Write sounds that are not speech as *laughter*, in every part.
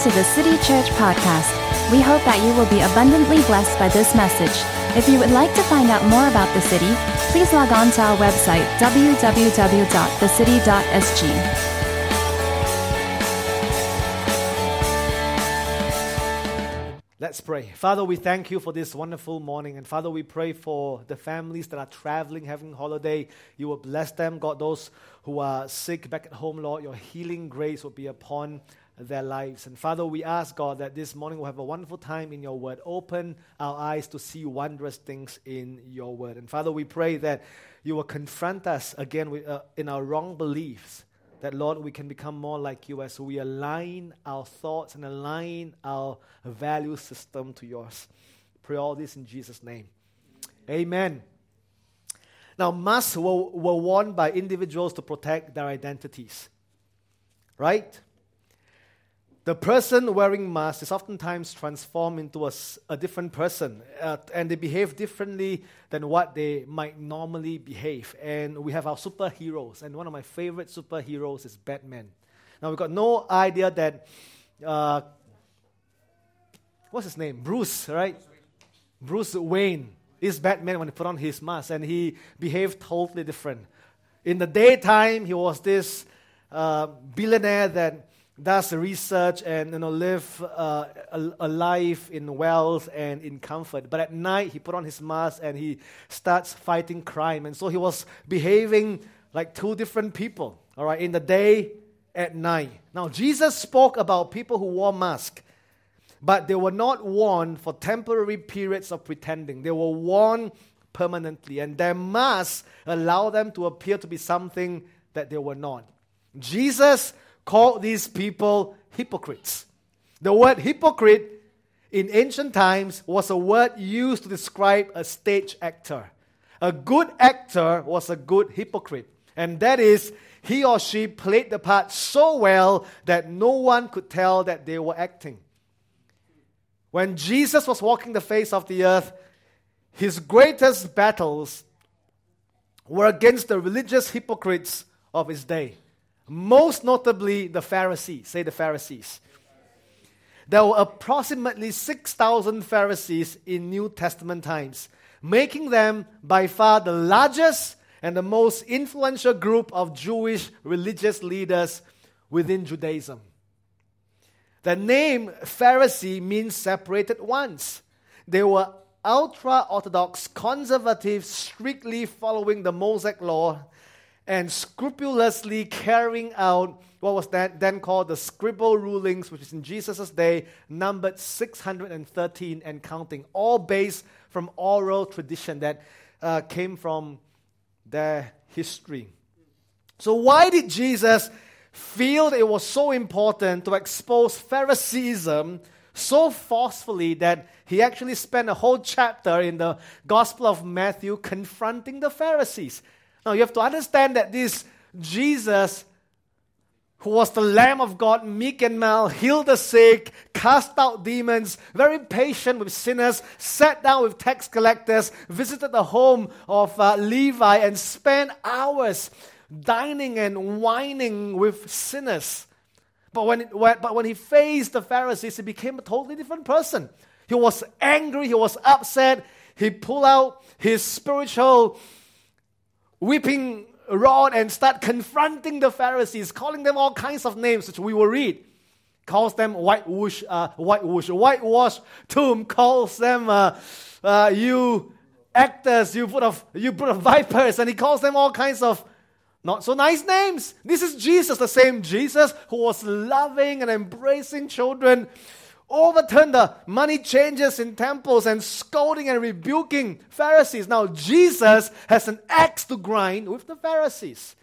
to the City Church podcast. We hope that you will be abundantly blessed by this message. If you would like to find out more about the city, please log on to our website www.thecity.sg. Let's pray. Father, we thank you for this wonderful morning. And Father, we pray for the families that are traveling, having holiday. You will bless them. God, those who are sick back at home, Lord, your healing grace will be upon their lives. And Father, we ask, God, that this morning we'll have a wonderful time in your word. Open our eyes to see wondrous things in your word. And Father, we pray that you will confront us again with, uh, in our wrong beliefs that, Lord, we can become more like you as we align our thoughts and align our value system to yours. Pray all this in Jesus' name. Amen. Now, masks were, were worn by individuals to protect their identities. Right? The person wearing masks is oftentimes transformed into a, a different person uh, and they behave differently than what they might normally behave. And we have our superheroes and one of my favorite superheroes is batman. Now we've got no idea that uh, what's his name? Bruce right? Bruce wayne is batman when he put on his mask and he behaved totally different. In the daytime he was this uh, billionaire that does research and you know, live uh, a, a, life in wealth and in comfort. But at night, he put on his mask and he starts fighting crime. And so he was behaving like two different people, all right, in the day, at night. Now, Jesus spoke about people who wore masks, but they were not worn for temporary periods of pretending. They were worn permanently, and their masks allowed them to appear to be something that they were not. Jesus called these people hypocrites. The word hypocrite in ancient times was a word used to describe a stage actor. A good actor was a good hypocrite, and that is, he or she played the part so well that no one could tell that they were acting. When Jesus was walking the face of the earth, his greatest battles were against the religious hypocrites of his day most notably the Pharisees. Say the Pharisees. There were approximately 6,000 Pharisees in New Testament times, making them by far the largest and the most influential group of Jewish religious leaders within Judaism. The name Pharisee means separated ones. They were ultra orthodox, conservative, strictly following the Mosaic law and scrupulously carrying out what was that then called the scribal rulings, which is in Jesus' day, numbered 613 and counting, all based from oral tradition that uh, came from their history. So, why did Jesus feel it was so important to expose Phariseeism so forcefully that he actually spent a whole chapter in the Gospel of Matthew confronting the Pharisees? Now you have to understand that this Jesus, who was the Lamb of God, meek and mild, healed the sick, cast out demons, very patient with sinners, sat down with tax collectors, visited the home of uh, Levi, and spent hours dining and wining with sinners. But when, it, when, but when he faced the Pharisees, he became a totally different person. He was angry, he was upset, he pulled out his spiritual whipping rod and start confronting the Pharisees, calling them all kinds of names, which we will read. Calls them whitewash, uh, whitewash, whitewash tomb. Calls them uh, uh, you actors, you put of you put of vipers, and he calls them all kinds of not so nice names. This is Jesus, the same Jesus who was loving and embracing children overturned the money changers in temples and scolding and rebuking Pharisees. Now, Jesus has an axe to grind with the Pharisees.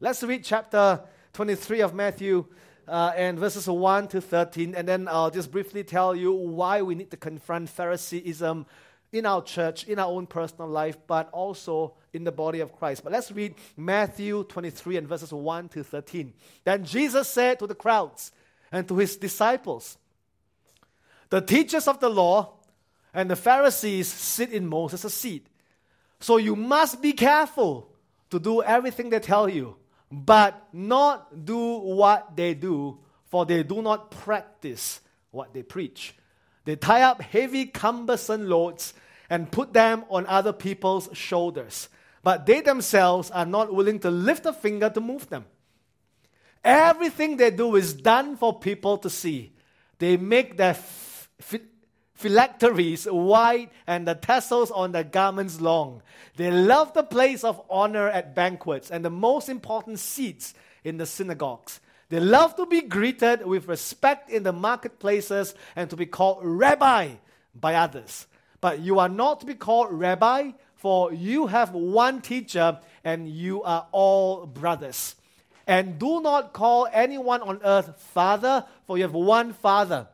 Let's read chapter 23 of Matthew uh, and verses 1 to 13, and then I'll just briefly tell you why we need to confront Phariseeism in our church, in our own personal life, but also in the body of Christ. But let's read Matthew 23 and verses 1 to 13. Then Jesus said to the crowds and to his disciples, the teachers of the law and the Pharisees sit in Moses' seat. So you must be careful to do everything they tell you, but not do what they do, for they do not practice what they preach. They tie up heavy, cumbersome loads and put them on other people's shoulders, but they themselves are not willing to lift a finger to move them. Everything they do is done for people to see. They make their phylacteries wide and the tassels on their garments long. They love the place of honor at banquets and the most important seats in the synagogues. They love to be greeted with respect in the marketplaces and to be called rabbi by others. But you are not to be called rabbi, for you have one teacher and you are all brothers. And do not call anyone on earth father, for you have one father,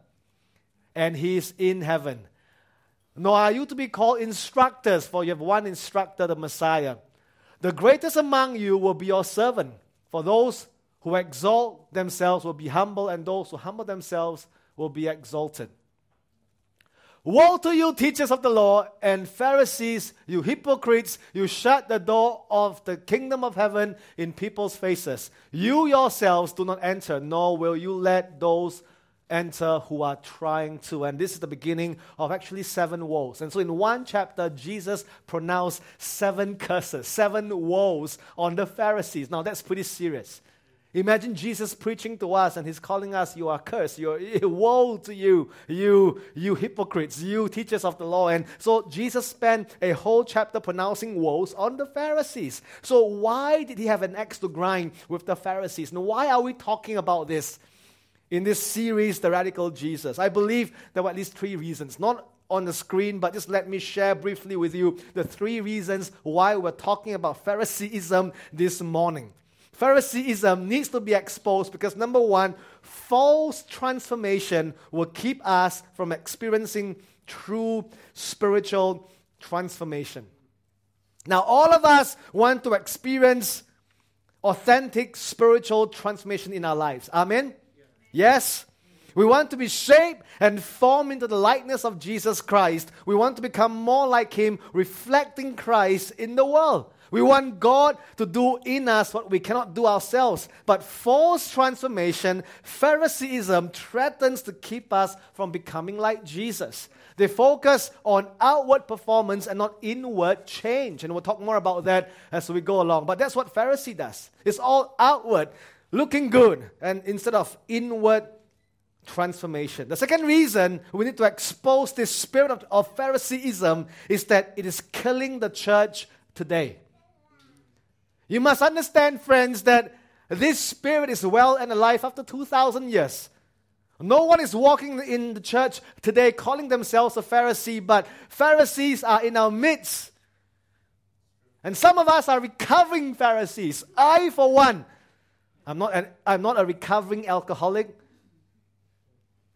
and he is in heaven. Nor are you to be called instructors, for you have one instructor, the Messiah. The greatest among you will be your servant. For those who exalt themselves will be humble, and those who humble themselves will be exalted. Woe to you, teachers of the law and Pharisees, you hypocrites! You shut the door of the kingdom of heaven in people's faces. You yourselves do not enter, nor will you let those enter who are trying to. And this is the beginning of actually seven woes. And so in one chapter, Jesus pronounced seven curses, seven woes on the Pharisees. Now that's pretty serious. Imagine Jesus preaching to us and he's calling us, You are cursed. You're, *laughs* woe to you, you, you hypocrites, you teachers of the law. And so Jesus spent a whole chapter pronouncing woes on the Pharisees. So why did he have an axe to grind with the Pharisees? Now, why are we talking about this in this series, The Radical Jesus? I believe there were at least three reasons. Not on the screen, but just let me share briefly with you the three reasons why we're talking about Phariseeism this morning. Phariseeism needs to be exposed because number one, false transformation will keep us from experiencing true spiritual transformation. Now, all of us want to experience authentic spiritual transformation in our lives. Amen? Yes? We want to be shaped and formed into the likeness of Jesus Christ. We want to become more like Him, reflecting Christ in the world. We want God to do in us what we cannot do ourselves. But false transformation, Phariseeism, threatens to keep us from becoming like Jesus. They focus on outward performance and not inward change. And we'll talk more about that as we go along. But that's what Pharisee does. It's all outward, looking good, and instead of inward transformation. The second reason we need to expose this spirit of, of Phariseeism is that it is killing the church today. You must understand, friends, that this spirit is well and alive after 2,000 years. No one is walking in the church today calling themselves a Pharisee, but Pharisees are in our midst. And some of us are recovering Pharisees. I, for one, I'm not, an, I'm not a recovering alcoholic,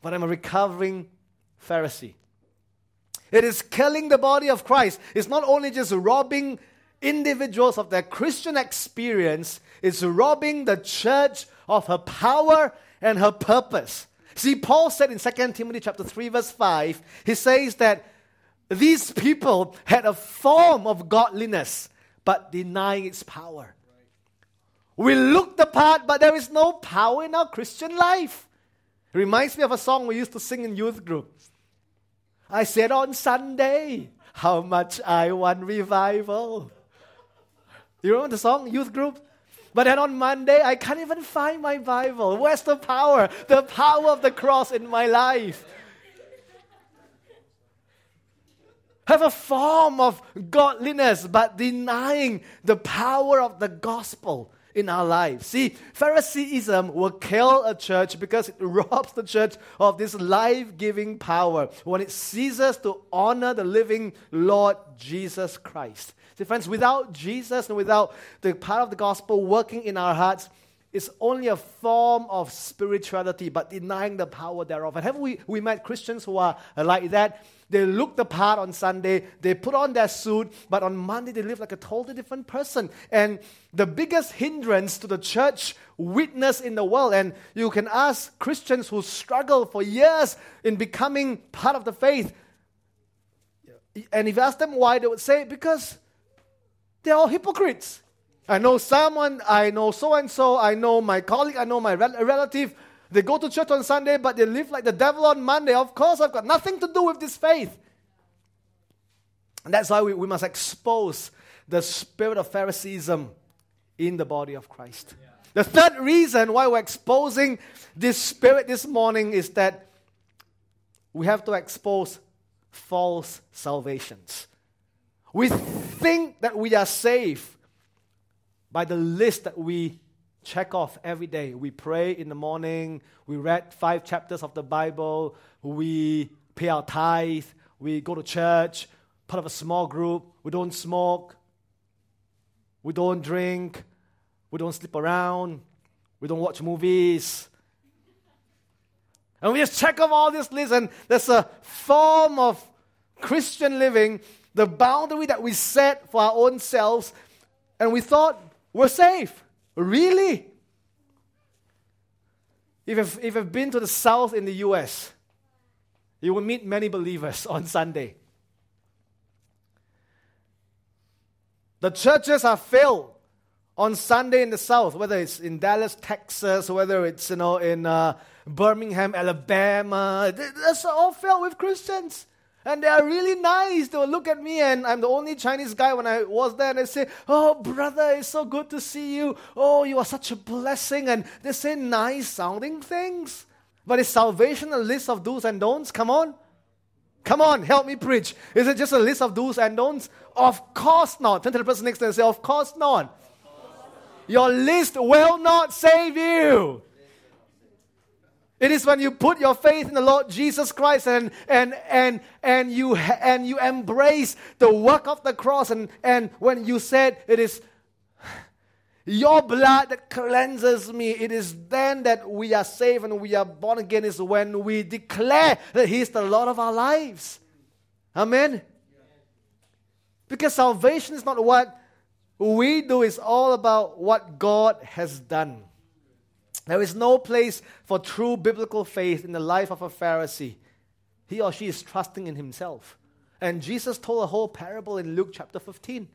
but I'm a recovering Pharisee. It is killing the body of Christ. It's not only just robbing individuals of their Christian experience it's robbing the church of her power and her purpose. See, Paul said in 2 Timothy chapter 3, verse 5, he says that these people had a form of godliness, but denying its power. We look the part, but there is no power in our Christian life. It reminds me of a song we used to sing in youth group. I said on Sunday, how much I want revival. You remember the song, youth group? But then on Monday, I can't even find my Bible. Where's the power? The power of the cross in my life. Have a form of godliness, but denying the power of the gospel in our lives. See, Phariseeism will kill a church because it *laughs* robs the church of this life giving power when it ceases to honor the living Lord Jesus Christ. See, friends, without Jesus and without the power of the gospel working in our hearts, it's only a form of spirituality, but denying the power thereof. And have we, we met Christians who are like that? They look the part on Sunday, they put on their suit, but on Monday they live like a totally different person. And the biggest hindrance to the church witness in the world, and you can ask Christians who struggle for years in becoming part of the faith, and if you ask them why, they would say, because they're all hypocrites. I know someone, I know so and so, I know my colleague, I know my relative. They go to church on Sunday, but they live like the devil on Monday. Of course, I've got nothing to do with this faith. And that's why we, we must expose the spirit of Phariseeism in the body of Christ. Yeah. The third reason why we're exposing this spirit this morning is that we have to expose false salvations. We think that we are safe by the list that we check off every day. We pray in the morning, we read five chapters of the Bible, we pay our tithe, we go to church, part of a small group, we don't smoke, we don't drink, we don't sleep around, we don't watch movies. And we just check off all this list, and there's a form of Christian living, the boundary that we set for our own selves, and we thought we're safe. Really? If you've, if you've been to the South in the US, you will meet many believers *laughs* on Sunday. The churches are filled on Sunday in the South, whether it's in Dallas, Texas, whether it's you know in uh, Birmingham, Alabama. That's all filled with Christians. And they are really nice. They will look at me, and I'm the only Chinese guy when I was there, and they say, Oh, brother, it's so good to see you. Oh, you are such a blessing. And they say nice sounding things. But is salvation a list of do's and don'ts? Come on. Come on, help me preach. Is it just a list of do's and don'ts? Of course not. Turn to the person next to you and say, Of course not. Your list will not save you. It is when you put your faith in the Lord Jesus Christ and, and, and, and, you, and you embrace the work of the cross, and, and when you said, It is your blood that cleanses me, it is then that we are saved and we are born again, is when we declare that He is the Lord of our lives. Amen? Because salvation is not what we do, it's all about what God has done. There is no place for true biblical faith in the life of a Pharisee. He or she is trusting in himself. And Jesus told a whole parable in Luke chapter 15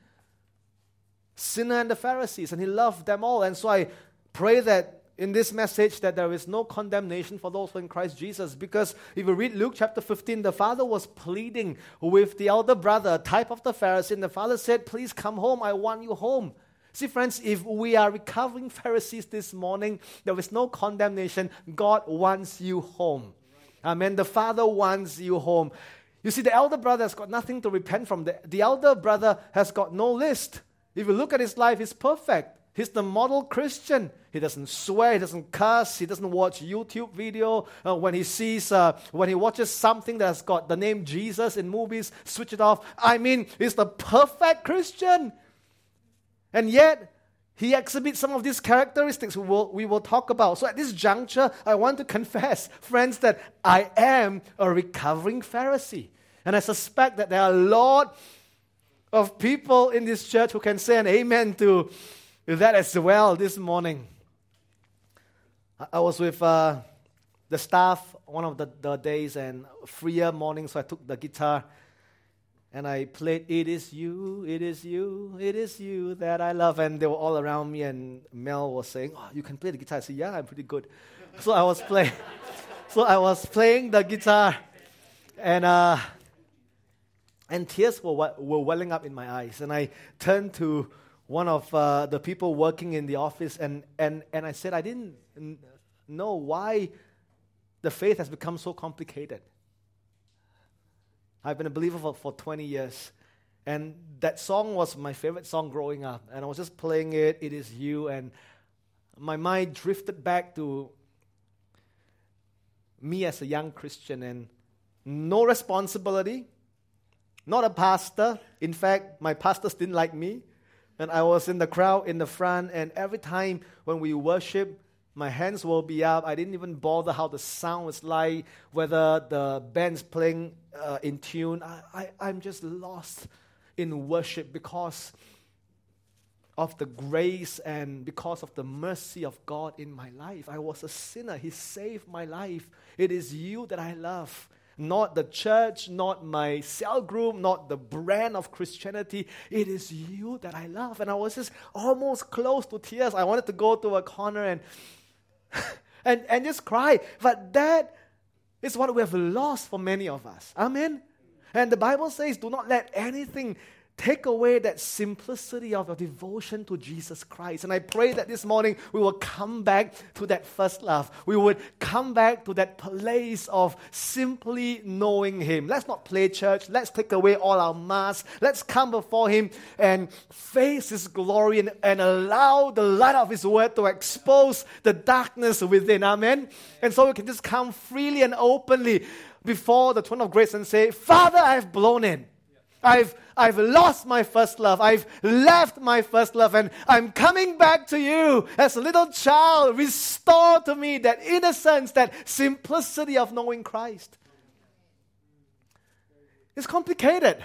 sinner and the Pharisees, and he loved them all. And so I pray that in this message that there is no condemnation for those who are in Christ Jesus. Because if you read Luke chapter 15, the father was pleading with the elder brother, type of the Pharisee, and the father said, Please come home, I want you home. See, friends, if we are recovering Pharisees this morning, there is no condemnation. God wants you home. Amen. The Father wants you home. You see, the elder brother has got nothing to repent from. The, the elder brother has got no list. If you look at his life, he's perfect. He's the model Christian. He doesn't swear, he doesn't cuss, he doesn't watch YouTube video. Uh, when he sees, uh, when he watches something that's got the name Jesus in movies, switch it off. I mean, he's the perfect Christian. And yet, he exhibits some of these characteristics we will, we will talk about. So at this juncture, I want to *laughs* confess, friends, that I am a recovering Pharisee. And I suspect that there are a lot of people in this church who can say an amen to that as well this morning. I was with uh, the staff one of the, the days and freer morning, so I took the guitar and I played It Is You, It Is You, It Is You that I love. And they were all around me, and Mel was saying, Oh, you can play the guitar. I said, Yeah, I'm pretty good. so I was playing. *laughs* so I was playing the guitar, and uh, and tears were, were welling up in my eyes. And I turned to one of uh, the people working in the office, and, and, and I said, I didn't know why the faith has become so complicated. I've been a believer for, for 20 years. And that song was my favorite song growing up. And I was just playing it, It Is You. And my mind drifted back to me as a young Christian and no responsibility, not a pastor. In fact, my pastors didn't like me. And I was in the crowd in the front, and every time when we worship, my hands will be up. I didn't even bother how the sound was like, whether the band's playing uh, in tune. I, I, I'm just lost in worship because of the grace and because of the mercy of God in my life. I was a sinner. He saved my life. It is you that I love. Not the church, not my cell group, not the brand of Christianity. It is you that I love. And I was just almost close to tears. I wanted to go to a corner and *laughs* and, and just cry. But that is what we have lost for many of us. Amen? And the Bible says, do not let anything take away that simplicity of your devotion to Jesus Christ. And I pray that this morning we will come back to that first love. We would come back to that place of simply knowing Him. Let's not play church. Let's take away all our masks. Let's come before Him and face His glory and, and allow the light of His word to expose the darkness within. Amen. And so we can just come freely and openly before the throne of grace and say, Father, I've blown in. I've, I've lost my first love. I've left my first love and I'm coming back to you as a little child. Restore to me that innocence, that simplicity of knowing Christ. It's complicated.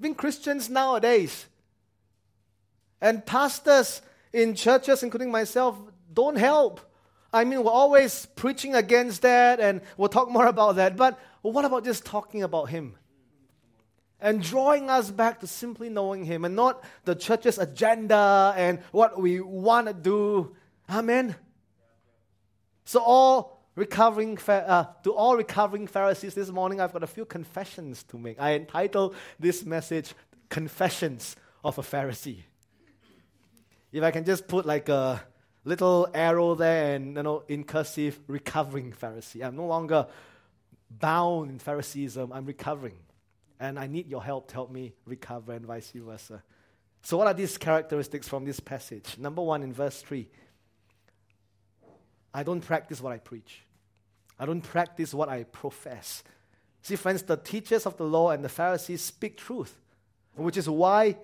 Being Christians nowadays and pastors in churches, including myself, don't help. I mean, we're always preaching against that and we'll talk more about that. But what about just talking about Him? And drawing us back to simply knowing Him and not the church's agenda and what we want to do. Amen. So, all recovering uh, to all recovering Pharisees this morning, I've got a few confessions to make. I entitled this message "Confessions of a Pharisee." If I can just put like a little arrow there and you know in cursive, recovering Pharisee. I'm no longer bound in Phariseeism. I'm recovering and I need your help to help me recover, and vice versa. So, what are these characteristics from this passage? Number one, in verse 3, I don't practice what I preach, I don't practice what I profess. See, friends, the teachers of the law and the Pharisees speak truth, which is why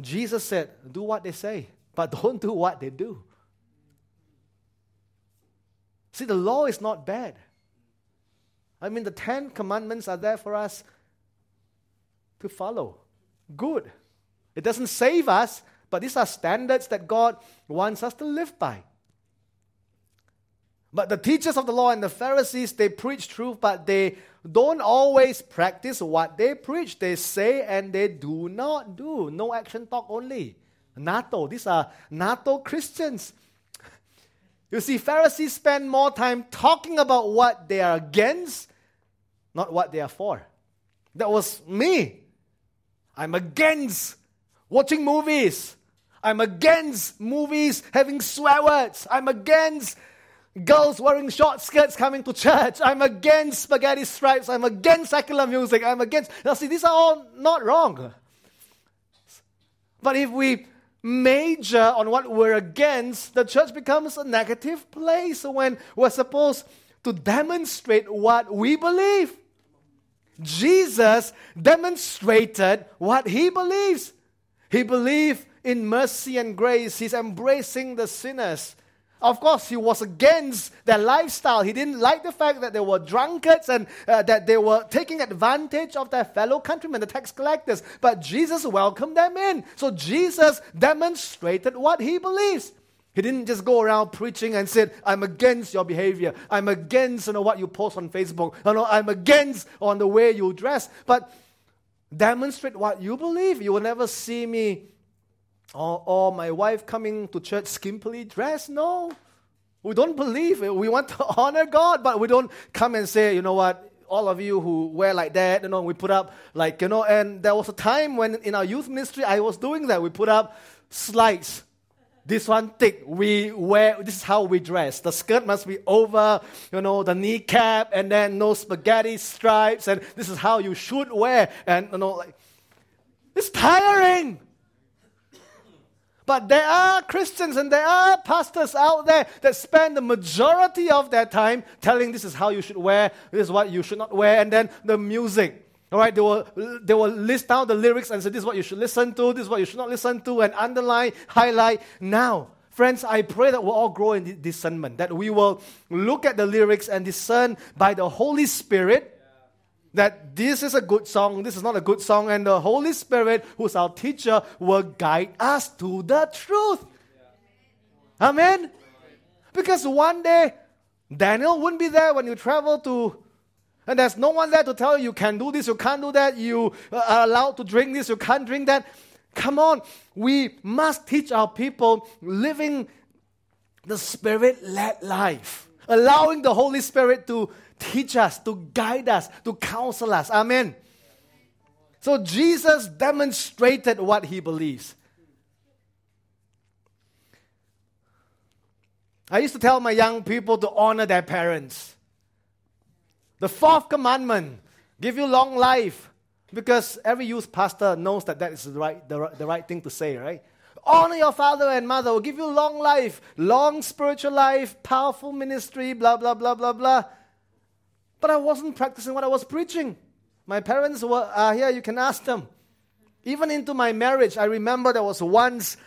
Jesus said, Do what they say, but *laughs* don't do what they do. See, the law is not bad. I mean, the Ten Commandments are there for us to follow. Good. It doesn't save us, but these are standards that God wants us to live by. But the teachers of the law and the Pharisees, they preach truth, but they don't always practice what they preach. They say and they do not do. No action talk only. NATO. These are NATO Christians. You see, Pharisees spend more time talking about what they are against not what they are for. That was me. I'm against watching movies. I'm against movies having swear words. I'm against girls wearing short skirts coming to church. I'm against spaghetti stripes. I'm against secular music. I'm against. Now, see, these are all not wrong. But if we major on what we're against, the church becomes a negative place when we're supposed to demonstrate what we believe. Jesus demonstrated what he believes. He believed in mercy and grace. He's embracing the sinners. Of course, he was against their lifestyle. He didn't like the fact that they were drunkards and uh, that they were taking advantage of their fellow countrymen, the tax collectors. But Jesus welcomed them in. So Jesus demonstrated what he believes. He didn't just go around preaching and said, I'm against your behavior. I'm against you know, what you post on Facebook. You know, I'm against on the way you dress. But demonstrate what you believe. You will never see me or, or my wife coming to church skimpily dressed. No. We don't believe it. We want to *laughs* honor God, but we don't come and say, you know what, all of you who wear like that, you know, we put up like, you know, and there was a time when in our youth ministry I was doing that. We put up slides this one thick. We wear, this is how we dress. The skirt must be over, you know, the kneecap, and then no spaghetti stripes, and this is how you should wear. And, you know, like, it's tiring. But there are Christians and there are pastors out there that spend the majority of their time telling this is how you should wear, this is what you should not wear, and then the music. All right, they will, they will list out the lyrics and say, This is what you should listen to, this is what you should not listen to, and underline, highlight. Now, friends, I pray that we'll all grow in discernment, that we will look at the lyrics and discern by the Holy Spirit that this is a good song, this is not a good song, and the Holy Spirit, who's our teacher, will guide us to the truth. Amen? Because one day, Daniel wouldn't be there when you travel to and there's no one there to tell you you can do this, you can't do that, you uh, are allowed to drink this, you can't drink that. Come on, we must teach our people living the Spirit led life, allowing the Holy Spirit to teach us, to guide us, to counsel us. Amen. So Jesus demonstrated what he believes. I used to tell my young people to honor their parents. The fourth commandment give you long life because every youth pastor knows that that is the right, the, the right thing to say, right? Honor your father and mother will give you long life, long spiritual life, powerful ministry, blah, blah, blah, blah, blah. But I wasn't practicing what I was preaching. My parents were uh, here, you can ask them. Even into my marriage, I remember there was once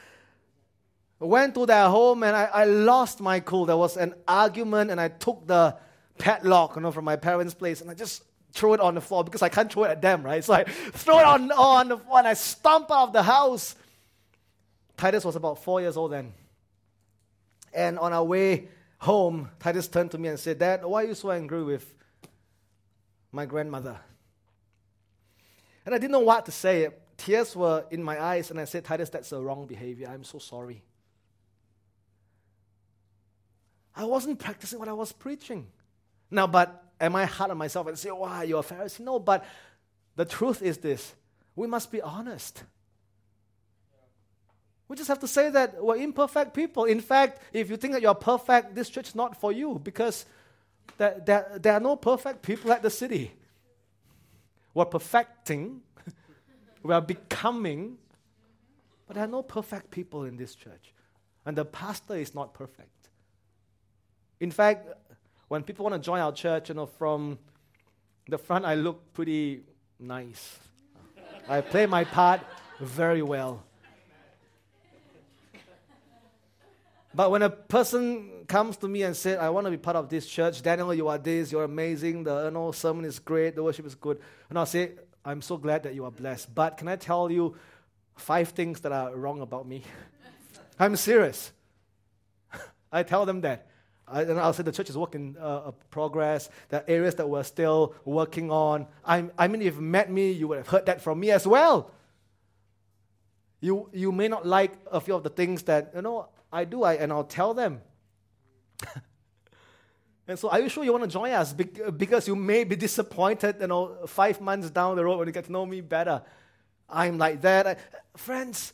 went to their home and I, I lost my cool. There was an argument and I took the padlock, you know, from my parents' place and I just threw it on the floor because I can't throw it at them, right? So I throw it on, on the floor and I stomp out of the house. Titus was about four years old then. And on our way home, Titus turned to me and said, Dad, why are you so angry with my grandmother? And I didn't know what to say. Tears were in my eyes, and I said, Titus, that's a wrong behavior. I'm so sorry. I wasn't practicing what I was preaching. Now, but am I hard on myself and say, oh, wow, you're a Pharisee? No, but the truth is this we must be honest. We just have to say that we're imperfect people. In fact, if you think that you're perfect, this church is not for you because there, there, there are no perfect people at the city. We're perfecting, *laughs* we are becoming, but there are no perfect people in this church. And the pastor is not perfect. In fact, when people want to join our church, you know, from the front, I look pretty nice. I play my part very well. But when a person comes to me and says, I want to be part of this church, Daniel, you are this, you're amazing, the you know, sermon is great, the worship is good. And I'll say, I'm so glad that you are blessed. But can I tell you five things that are wrong about me? *laughs* I'm serious. *laughs* I tell them that. I, and I'll say the church is working uh, progress. There are areas that we're still working on. I, I mean, if you met me, you would have heard that from me as well. You, you may not like a few of the things that, you know, I do, I, and I'll tell them. *laughs* and so, are you sure you want to join us? Because you may be disappointed, you know, five months down the road when you get to know me better. I'm like that. I, friends,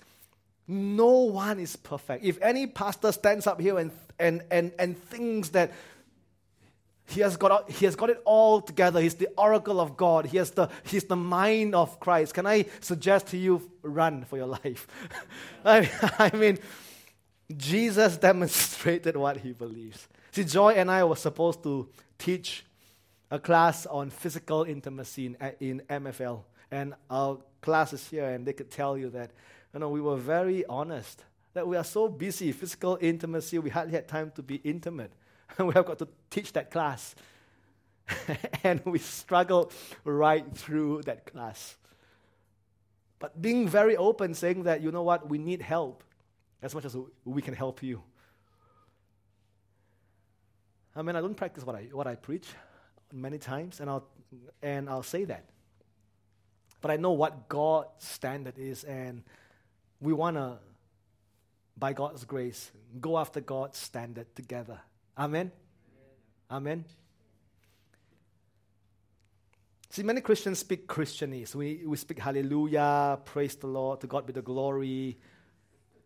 no one is perfect. If any pastor stands up here and, and, and, and thinks that he has, got, he has got it all together, he's the oracle of God, he has the, he's the mind of Christ, can I suggest to you run for your *laughs* life? I, mean, Jesus demonstrated what he believes. See, Joy and I were supposed to teach a class on physical intimacy in, in MFL. And our class is here, and they could tell you that you know, we were very honest that we are so busy, physical intimacy, we hardly had time to be intimate. *laughs* We have got to teach that class. *laughs* and we struggled right through that class. But being very open, saying that, you know what, we need help as much as we can help you. I mean, I don't practice what I, what I preach many times, and I'll, and I'll say that. But I know what God's standard is, and we want to, by God's grace, go after God's standard together. Amen? Amen. See, many Christians speak Christianese. We, we speak hallelujah, praise the Lord, to God be the glory.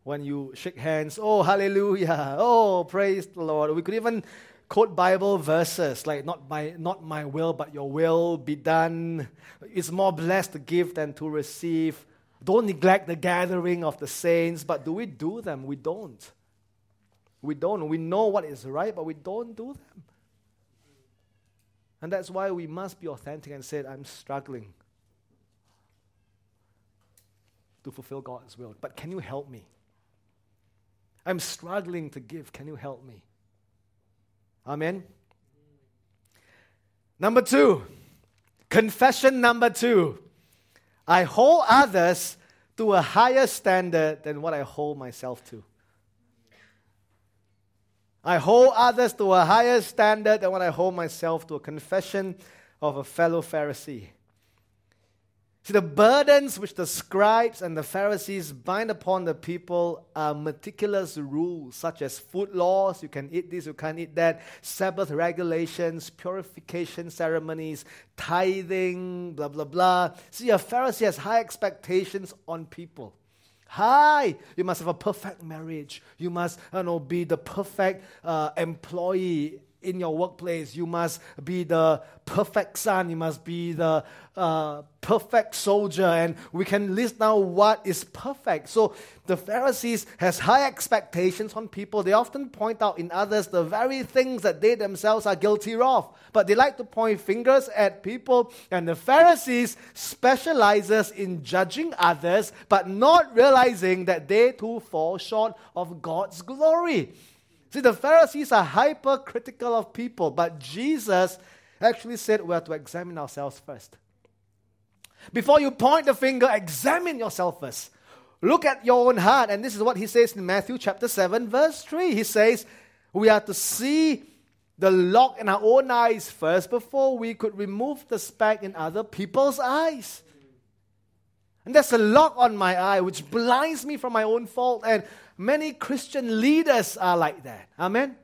When you shake hands, oh, hallelujah, oh, praise the Lord. We could even quote Bible verses like, not my, not my will, but your will be done. It's more blessed to give than to receive. Don't neglect the gathering of the saints, but do we do them? We don't. We don't. We know what is right, but we don't do them. And that's why we must be authentic and say, I'm struggling to fulfill God's will. But can you help me? I'm struggling to give. Can you help me? Amen. Number two, confession number two. I hold others to a higher standard than what I hold myself to. I hold others to a higher standard than what I hold myself to. A confession of a fellow Pharisee. See, the burdens which the scribes and the Pharisees bind upon the people are meticulous rules, such as food laws you can eat this, you can't eat that, Sabbath regulations, purification ceremonies, tithing, blah, blah, blah. See, a Pharisee has high expectations on people. High! You must have a perfect marriage. You must you know, be the perfect uh, employee in your workplace. You must be the perfect son. You must be the uh, perfect soldier. And we can list down what is perfect. So the Pharisees has high expectations on people. They often point out in others the very things that they themselves are guilty of. But they like to point fingers at people. And the Pharisees specializes in judging others, but not realizing that they too fall short of God's glory. See, the Pharisees are hypercritical of people, but Jesus actually said we have to examine ourselves first. Before you point the finger, examine yourself first. Look at your own heart. And this is what he says in Matthew chapter 7, verse 3. He says, We have to see the log in our own eyes first before we could remove the speck in other people's eyes. And there's a log on my eye which blinds me from my own fault. And Many Christian leaders are like that. Amen?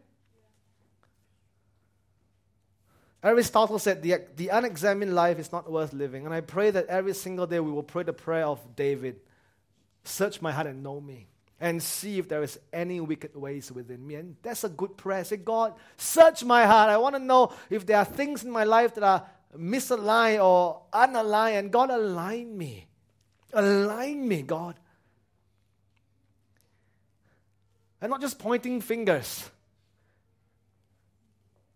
Aristotle said the, the unexamined life is not worth living. And I pray that every single day we will pray the prayer of David Search my heart and know me, and see if there is any wicked ways within me. And that's a good prayer. Say, God, search my heart. I want to know if there are things in my life that are misaligned or unaligned. And God, align me. Align me, God. And not just pointing fingers.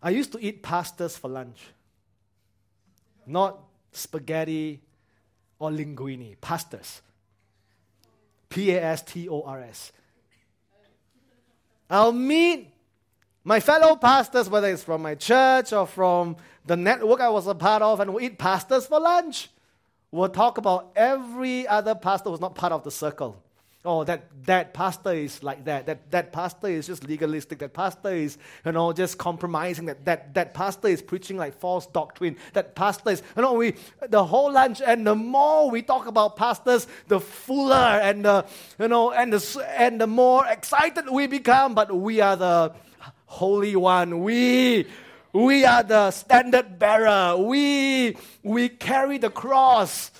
I used to eat pastas for lunch, not spaghetti or linguine, pastas. P A S T O R S. I'll meet my fellow pastors, whether it's from my church or from the network I was a part of, and we'll eat pastas for lunch. We'll talk about every other pastor who's not part of the circle oh, that, that pastor is like that. That, that pastor is just legalistic. That pastor is, you know, just compromising. That, that, that pastor is preaching like false doctrine. That pastor is, you know, we, the whole lunch, and the more we talk about pastors, the fuller and the, you know, and the, and the more excited we become. But we are the holy one. We, we are the standard bearer. We, we carry the cross.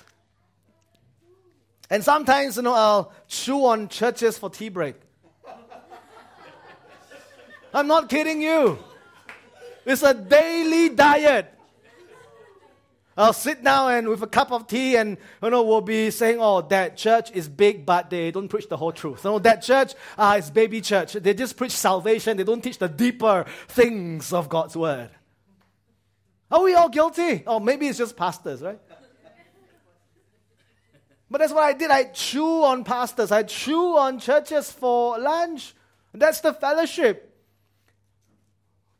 And sometimes, you know, I'll chew on churches for tea break. I'm not kidding you. It's a daily diet. I'll sit down and with a cup of tea and you know we'll be saying, oh, that church is big, but they don't preach the whole truth. Know, that church uh, is baby church. They just preach salvation. They don't teach the deeper things of God's word. Are we all guilty? Oh, maybe it's just pastors, right? But that's what I did. I chew on pastors, I chew on churches for lunch. That's the fellowship.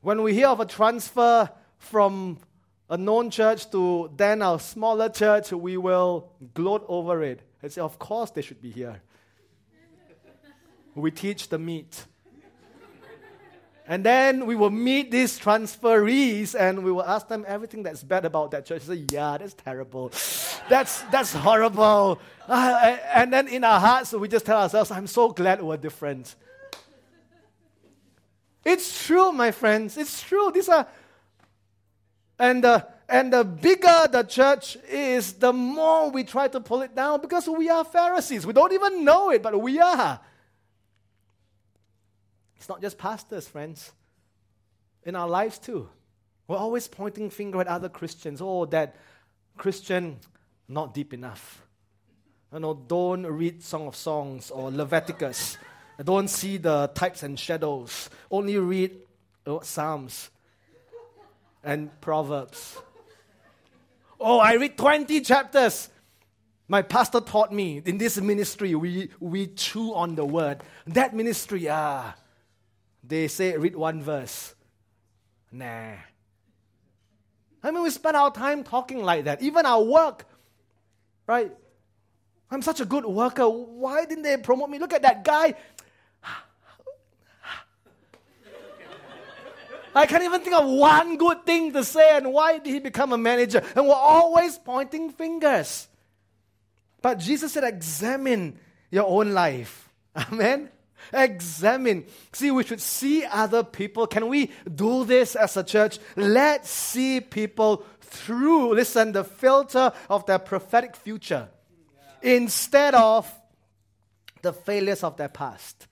When we hear of a transfer from a known church to then a smaller church, we will gloat over it and say, Of course, they should be here. we teach the meat. And then we will meet these transferees and we will ask them everything that's bad about that church. Say, yeah, that's terrible. That's, that's horrible. Uh, and then in our hearts, we just tell ourselves, I'm so glad we're different. It's true, my friends. It's true. These are, and and the bigger the church is, the more we try to pull it down because we are Pharisees. We don't even know it, but we are. It's not just pastors, friends. In our lives too. We're always pointing finger at other Christians. Oh, that Christian not deep enough. You know, don't read Song of Songs or Leviticus. don't see the types and shadows. Only read oh, Psalms and Proverbs. Oh, I read 20 chapters. My pastor taught me in this ministry, we, we chew on the word. That ministry, ah, they say read one verse. Nah. I mean, we spend our time talking like that. Even our work, right? I'm such a good worker. Why didn't they promote me? Look at that guy. I can't even think of one good thing to say, and why did he become a manager? And we're always pointing fingers. But Jesus said, examine your own life. *laughs* Amen. Examine. See, we should see other people. Can we do this as a church? Let's see people through, listen, the filter of their prophetic future instead of the failures of their past.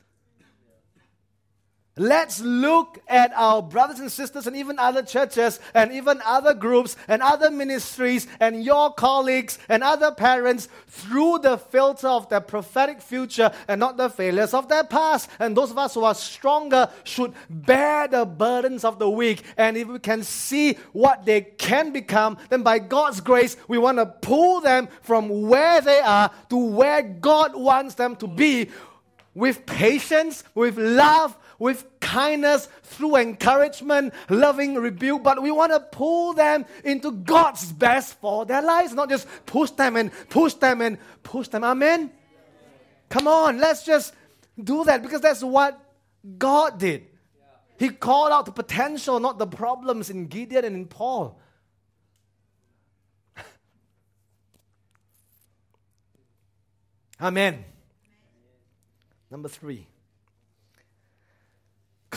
Let's look at our brothers and sisters and even other churches and even other groups and other ministries and your colleagues and other parents through the filter of their prophetic future and not the failures of their past. And those of us who are stronger should bear the burdens of the weak. And if we can see what they can become, then by God's grace, we want to pull them from where they are to where God wants them to be with patience, with love, with kindness, through encouragement, loving rebuke, but we want to pull them into God's best for their lives, not just push them and push them and push them. Amen? Come on, let's just do that because that's what God did. He called out the potential, not the problems in Gideon and in Paul. *laughs* Amen. Number three.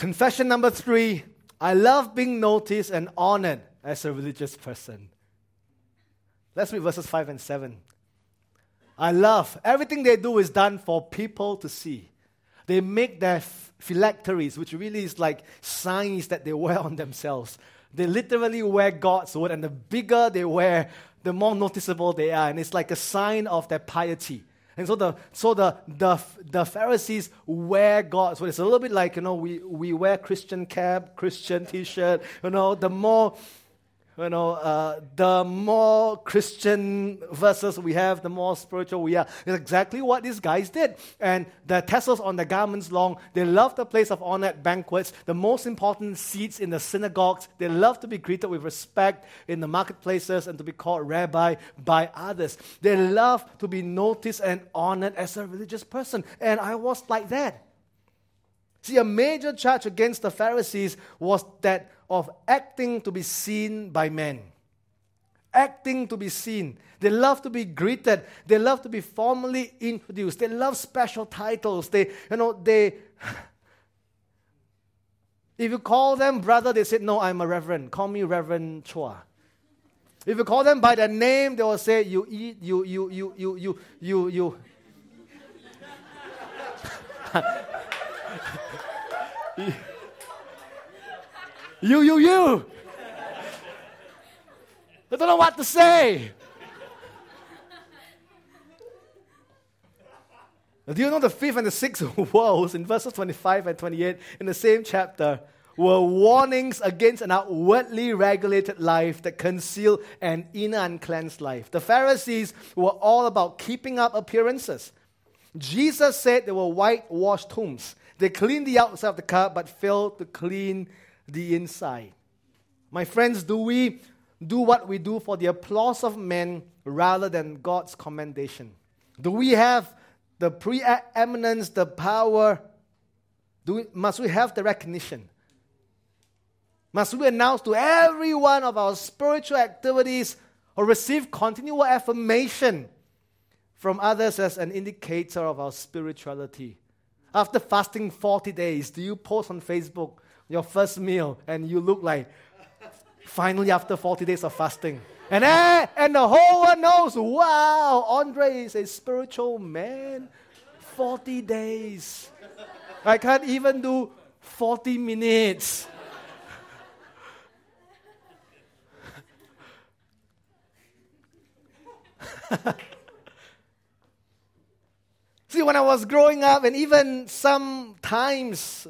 Confession number three I love being noticed and honored as a religious person. Let's read verses 5 and 7. I love everything they do is done for people to see. They make their phylacteries, which really is like signs that they wear on themselves. They literally wear God's word, and the bigger they wear, the more noticeable they are. And it's like a sign of their piety. And so the so the the, the Pharisees wear God's so it's a little bit like you know we, we wear Christian cap, Christian T-shirt. You know, the more you know, uh, the more Christian verses we have, the more spiritual we are. It's exactly what these guys did. And the tassels on the garments long. They love the place of honor at banquets, the most important seats in the synagogues. They love to be greeted with respect in the marketplaces and to be called rabbi by others. They love to be noticed and honored as a religious person. And I was like that. See, a major charge against the Pharisees was that of acting to be seen by men. Acting to be seen. They love to be greeted. They love to be formally introduced. They love special titles. They, you know, they. *sighs* if you call them brother, they say, No, I'm a reverend. Call me Reverend Chua. If you call them by their name, they will say, You eat, you, you, you, you, you, you, you. you *laughs* *laughs* you, you, you. I don't know what to say. Do you know the fifth and the sixth *laughs* woes in verses 25 and 28 in the same chapter were warnings against an outwardly regulated life that concealed an inner uncleansed life. The Pharisees were all about keeping up appearances. Jesus said they were whitewashed tombs. They cleaned the outside of the cup but failed to clean the inside. My friends, do we do what we do for the applause of men rather than God's commendation? Do we have the preeminence, the power? Do we, must we have the recognition? Must we announce to everyone of our spiritual activities or receive continual affirmation from others as an indicator of our spirituality? After fasting 40 days, do you post on Facebook, your first meal and you look like finally after 40 days of fasting. And, eh, and the whole world knows, wow, Andre is a spiritual man. 40 days. I can't even do 40 minutes. *laughs* See, when I was growing up, and even sometimes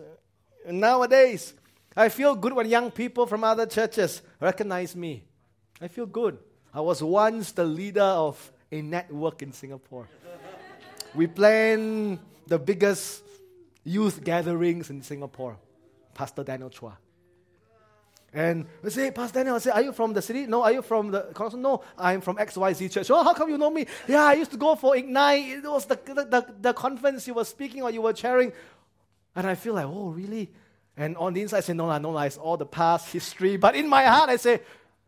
Nowadays, I feel good when young people from other churches recognize me. I feel good. I was once the leader of a network in Singapore. We plan the biggest youth gatherings in Singapore. Pastor Daniel Chua. And we say, Pastor Daniel, I say, are you from the city? No, are you from the council? No, I'm from XYZ church. Oh, how come you know me? Yeah, I used to go for Ignite. It was the, the, the, the conference you were speaking or you were chairing. And I feel like, oh, really? And on the inside, I say, no, no, no, it's all the past history. But in my heart, I say,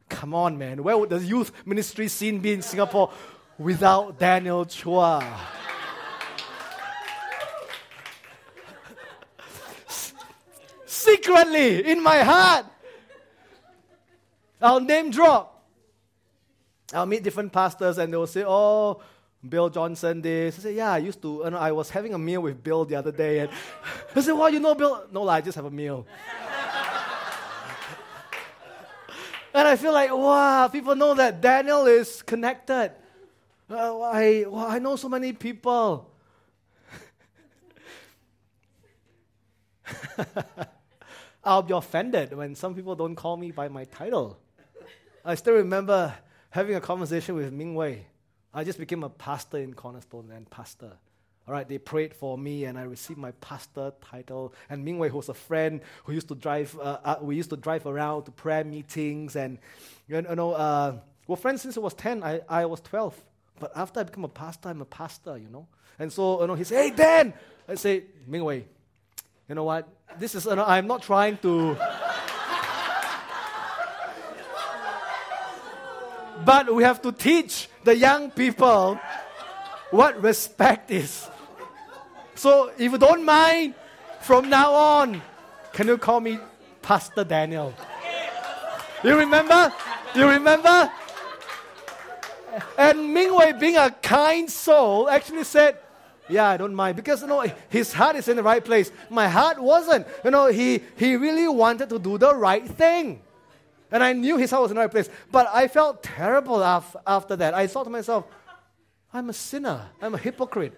come on, man, where would the youth ministry scene be in Singapore? without Daniel Chua. *laughs* Secretly in my heart, I'll name drop. I'll meet different pastors and they'll say, Oh, Bill Johnson this. I say, Yeah, I used to, know, I was having a meal with Bill the other day. And *laughs* I said, Well, you know Bill? No, I just have a meal. *laughs* and I feel like, wow, people know that Daniel is connected. Uh, I, well, I know so many people. *laughs* I'll be offended when some people don't call me by my title. I still remember having a conversation with Ming Wei. I just became a pastor in Cornerstone and pastor. All right, they prayed for me and I received my pastor title. And Ming Wei, who was a friend who used to drive, uh, uh, we used to drive around to prayer meetings. And, you know, uh, well, friends, since I was 10, I, I was 12. But after I became a pastor, I'm a pastor, you know. And so, you know, he said, hey, Dan. I say, Ming Wei, you know what? This is, you know, I'm not trying to. But we have to teach the young people what respect is. So if you don't mind, from now on, can you call me Pastor Daniel? You remember? You remember? And Ming Wei, being a kind soul, actually said, yeah, I don't mind. Because, you know, his heart is in the right place. My heart wasn't. You know, he, he really wanted to do the right thing. And I knew his heart was in the right place. But I felt terrible af- after that. I thought to myself, I'm a sinner. I'm a hypocrite.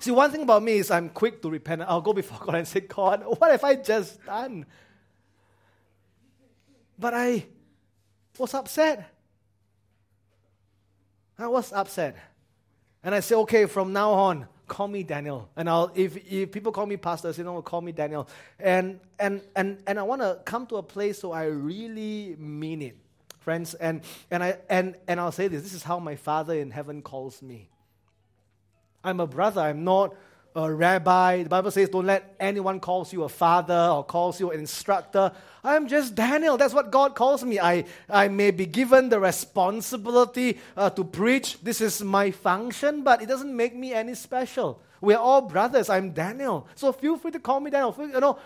See, one thing about me is I'm quick to repent. I'll go before *laughs* God and say, God, what have I just done? But I was upset. I was upset. And I said, okay, from now on, call me Daniel. And I'll, if, if people call me pastor, you know, call me Daniel. And, and, and, and I want to come to a place so I really mean it, friends. And, and, I, and, and I'll say this this is how my Father in heaven calls me. I'm a brother, I'm not a rabbi. The Bible says, don't let anyone calls you a father or calls you an instructor. I'm just Daniel. That's what God calls me. I, I may be given the responsibility uh, to preach. This is my function, but it doesn't make me any special. We're all brothers. I'm Daniel. So feel free to call me Daniel. You know,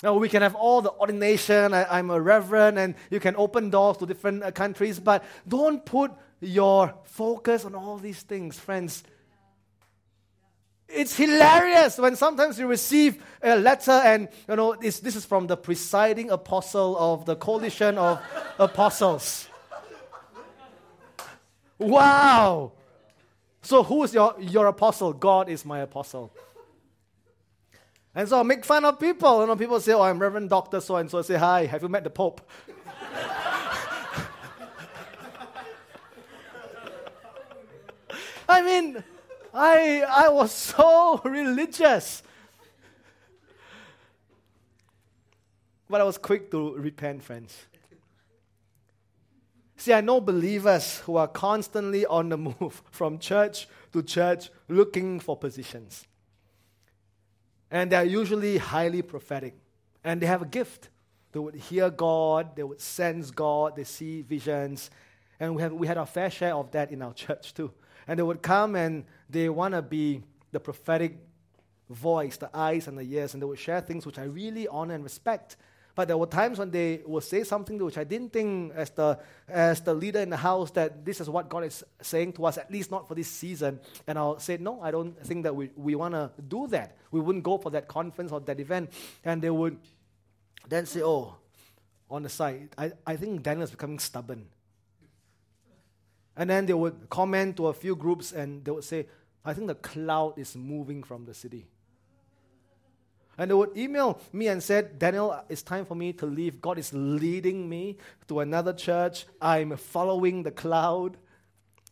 now, we can have all the ordination. I, am a reverend, and you can open doors to different uh, countries, but don't put your focus on all these things, friends. It's hilarious when sometimes you receive a letter and, you know, this, this is from the presiding apostle of the coalition of *laughs* apostles. Wow! So who is your, your apostle? God is my apostle. And so I make fun of people. You know, people say, oh, I'm Reverend Doctor so and so. Say, hi, have you met the Pope? *laughs* I mean, I, I was *laughs* so religious. But I was quick to repent, friends. See, I know believers who are constantly on the move *laughs* from church to church looking for positions. And they're usually highly prophetic. And they have a gift. They would hear God, they would sense God, they see visions. And we, have, we had our fair share of that in our *laughs* church too. And they would come and they want to be the prophetic voice, the eyes and the ears, and they would share things which I really honor and respect. But there were times when they would say something which I didn't think, as the, as the leader in the house, that this is what God is saying to us, at least not for this season. And I'll say, no, I don't think that we, we want to do that. We wouldn't go for that conference or that event. And they would then say, oh, on the side, I, I think Daniel is becoming stubborn. And then they would comment to a few groups and they would say, I think the cloud is moving from the city. And they would email me and said, Daniel, it's time for me to leave. God is leading me to another church. I'm following the cloud.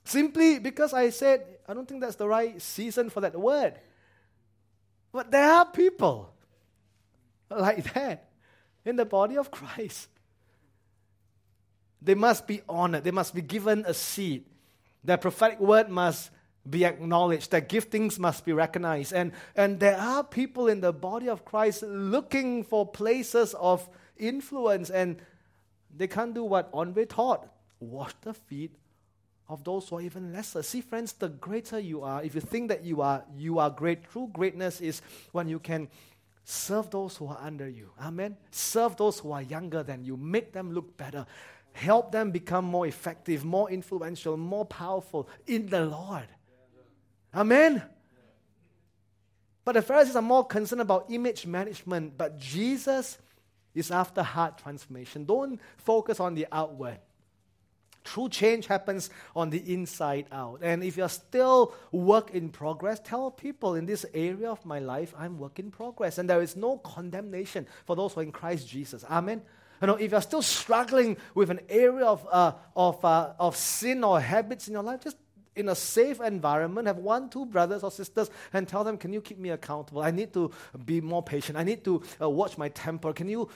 Simply because I said, I don't think that's the right season for that word. But there are people like that in the body of Christ. They must be honored. They must be given a seat. Their prophetic word must be acknowledged. Their giftings must be recognized. And, and there are people in the body of Christ looking for places of influence, and they can't do what Andre taught wash the feet of those who are even lesser. See, friends, the greater you are, if you think that you are, you are great, true greatness is when you can serve those who are under you. Amen. Serve those who are younger than you. Make them look better. Help them become more effective, more influential, more powerful in the Lord. Amen. But the Pharisees are more concerned about image management, but Jesus is after heart transformation. Don't focus on the outward. True change happens on the inside out. And if you're still work in progress, tell people in this area of my life, I'm work in progress. And there is no condemnation for those who are in Christ Jesus. Amen. You know, if you're still struggling with an area of, uh, of, uh, of sin or habits in your life, just in a safe environment, have one, two brothers or sisters, and tell them, Can you keep me accountable? I need to be more patient. I need to uh, watch my temper. Can you?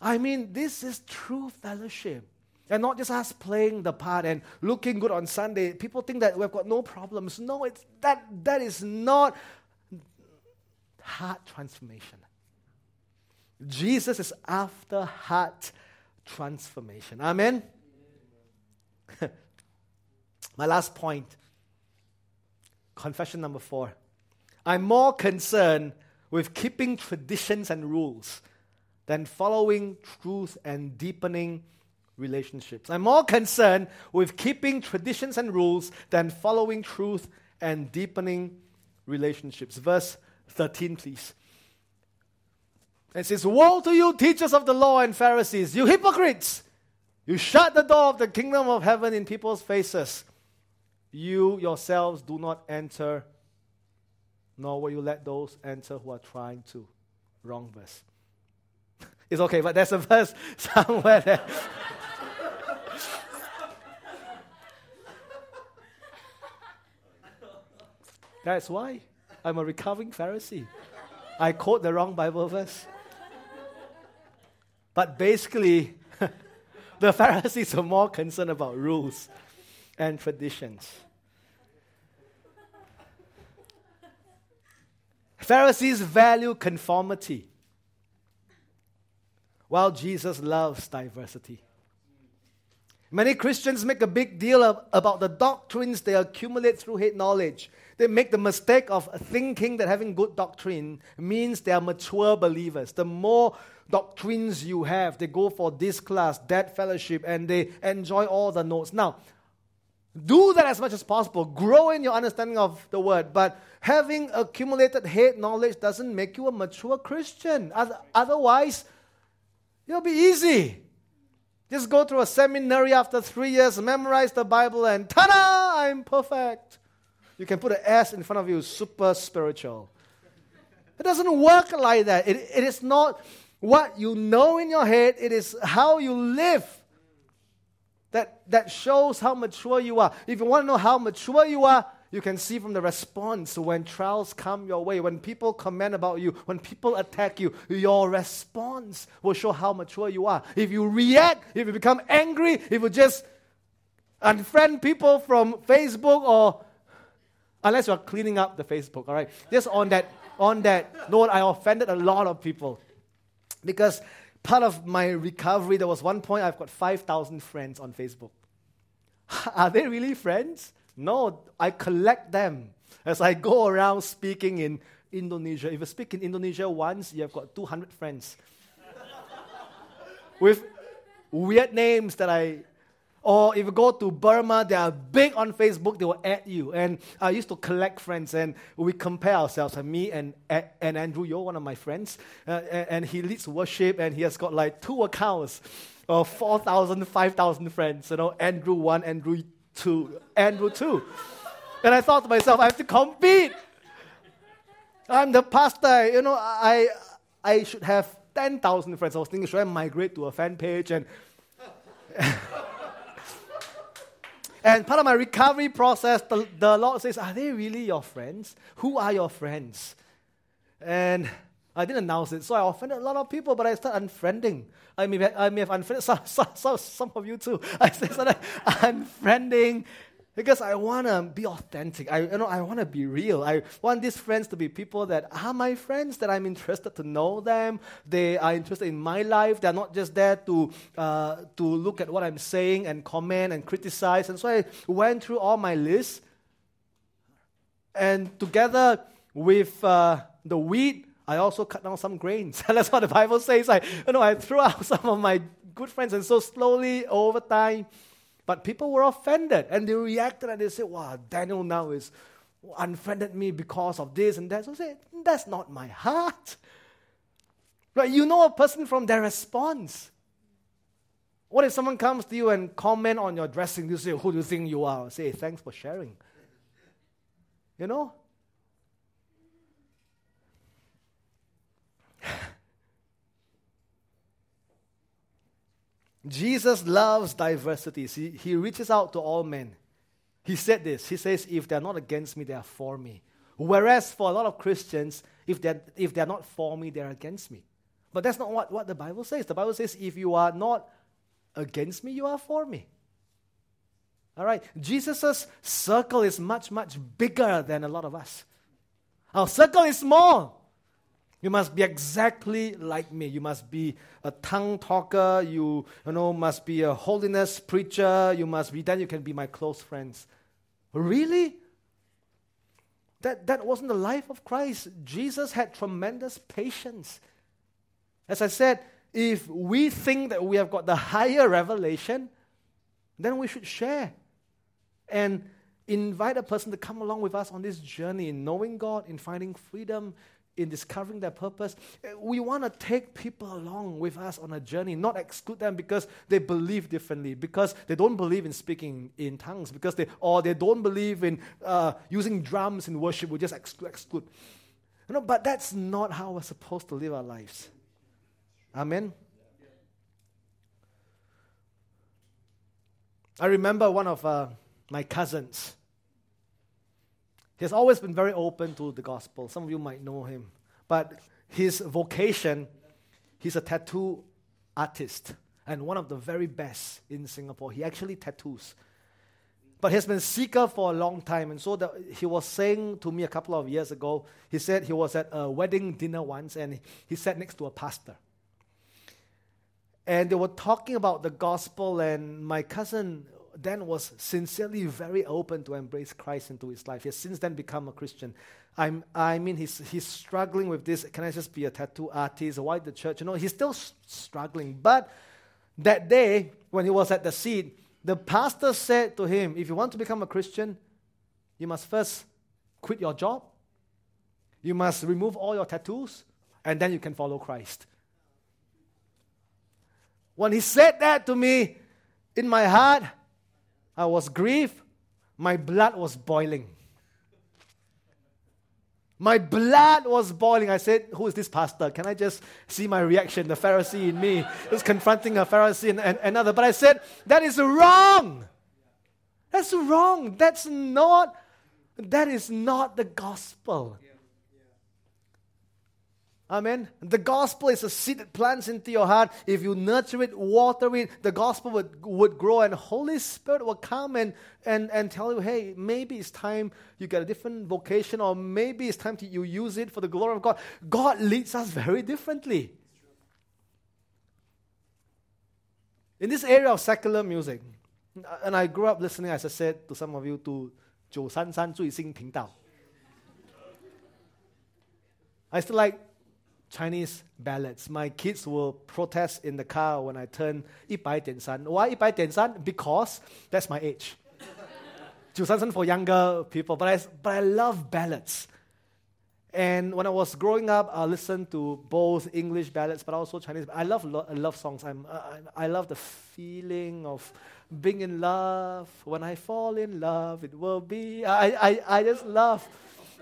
I mean, this is true fellowship. And not just us playing the part and looking good on Sunday. People think that we've got no problems. No, it's that that is not heart transformation. Jesus is after heart transformation. Amen. *laughs* My last point. Confession number four. I'm more concerned with keeping traditions and rules than following truth and deepening relationships. I'm more concerned with keeping traditions and rules than following truth and deepening relationships. Verse 13, please. It says, Woe to you, teachers of the law and Pharisees, you hypocrites! You shut the door of the kingdom of heaven in people's faces. You yourselves do not enter, nor will you let those enter who are trying to. Wrong verse. *laughs* it's okay, but there's a verse *laughs* somewhere there. *laughs* That's why I'm a recovering Pharisee. I quote the wrong Bible verse. But basically, *laughs* the Pharisees are more concerned about rules and traditions. Pharisees value conformity, while Jesus loves diversity. Many Christians make a big deal of, about the doctrines they accumulate through hate knowledge they make the mistake of thinking that having good doctrine means they are mature believers. The more doctrines you have, they go for this class, that fellowship, and they enjoy all the notes. Now, do that as much as possible. Grow in your understanding of the word. But having accumulated hate knowledge doesn't make you a mature Christian. Otherwise, it'll be easy. Just go through a seminary after three years, memorize the Bible, and ta da! I'm perfect. You can put an S in front of you, super spiritual. It doesn't work like that. It, it is not what you know in your head, it is how you live that, that shows how mature you are. If you want to know how mature you are, you can see from the response when trials come your way, when people comment about you, when people attack you, your response will show how mature you are. If you react, if you become angry, if you just unfriend people from Facebook or Unless you're cleaning up the Facebook, all right? Just on that, on that note, I offended a lot of people. Because part of my recovery, there was one point I've got 5,000 friends on Facebook. *laughs* Are they really friends? No, I collect them as I go around speaking in Indonesia. If you speak in Indonesia once, you have got 200 friends. *laughs* With weird names that I or if you go to Burma, they are big on Facebook, they will add you. And I used to collect friends and we compare ourselves. And me and, and Andrew you're one of my friends, uh, and he leads worship and he has got like two accounts of 4,000, 5,000 friends. You know, Andrew 1, Andrew 2, Andrew too. And I thought to myself, I have to compete. I'm the pastor. You know, I, I should have 10,000 friends. I was thinking, should I migrate to a fan page? And *laughs* And part of my recovery process, the, the Lord says, Are they really your friends? Who are your friends? And I didn't announce it, so I offended a lot of people, but I started unfriending. I may, I may have unfriended some, *laughs* some, some, some of you too. I started *laughs* unfriending because I want to be authentic. I, you know, I want to be real. I want these friends to be people that are my friends, that I'm interested to know them. They are interested in my life. They're not just there to, uh, to look at what I'm saying and comment and criticize. And so I went through all my lists. And together with uh, the wheat, I also cut down some grains. *laughs* That's what the Bible says. I, you know, I threw out *laughs* some of my good friends. And so slowly, over time, but people were offended and they reacted and they said, wow, Daniel now is unfriended me because of this and that. So I said, that's not my heart. Right? You know a person from their response. What if someone comes to you and comment on your dressing? You say, Who do you think you are? say, Thanks for sharing. You know? Jesus loves diversity. He, he reaches out to all men. He said this. He says, If they're not against me, they are for me. Whereas for a lot of Christians, if they're, if they're not for me, they're against me. But that's not what, what the Bible says. The Bible says, If you are not against me, you are for me. All right? Jesus' circle is much, much bigger than a lot of us. Our circle is small. You must be exactly like me. You must be a tongue talker. You, you know, must be a holiness preacher. You must be, then you can be my close friends. Really? That, that wasn't the life of Christ. Jesus had tremendous patience. As I said, if we think that we have got the higher revelation, then we should share and invite a person to come along with us on this journey in knowing God, in finding freedom, in discovering their purpose, eh, we want to take people along with us on a journey, not exclude them because they believe differently, because they don't believe in speaking in tongues, because they or they don't believe in uh, using drums in worship. We just exclude, exclude. You know, but that's not how we're supposed to live our lives. Amen. I remember one of uh, my cousins he has always been very open to the gospel. Some of you might know him. But his vocation, he's a tattoo artist and one of the very best in Singapore. He actually tattoos. But he's been seeker for a long time. And so the, he was saying to me a couple of years ago, he said he was at a wedding dinner once and he sat next to a pastor. And they were talking about the gospel, and my cousin then was sincerely very open to embrace Christ into his life. He has since then become a Christian. I'm, I mean, he's, he's struggling with this. Can I just be a tattoo artist? Why the church? You know, he's still struggling. But that day, when he was at the seat, the pastor said to him, If you want to become a Christian, you must first quit your job, you must remove all your tattoos, and then you can follow Christ. When he said that to me, in my heart, I was grieved. My blood was boiling. My blood was boiling. I said, Who is this pastor? Can I just see my reaction? The Pharisee in me is confronting a Pharisee and, and another. But I said, That is wrong. That's wrong. That's not, that is not the gospel. Amen. The gospel is a seed that plants into your heart. If you nurture it, water it, the gospel would, would grow, and Holy Spirit will come and, and, and tell you, hey, maybe it's time you get a different vocation, or maybe it's time to you use it for the glory of God. God leads us very differently. In this area of secular music, and I grew up listening, as I said to some of you, to 九三三最新频道. I still like Chinese ballads. My kids will protest in the car when I turn 100.3. Why 100.3? Because that's my age. *laughs* 933 for younger people, but I, but I love ballads. And when I was growing up, I listened to both English ballads, but also Chinese. I love lo- love songs. I'm, I, I love the feeling of being in love. When I fall in love, it will be. I, I, I just love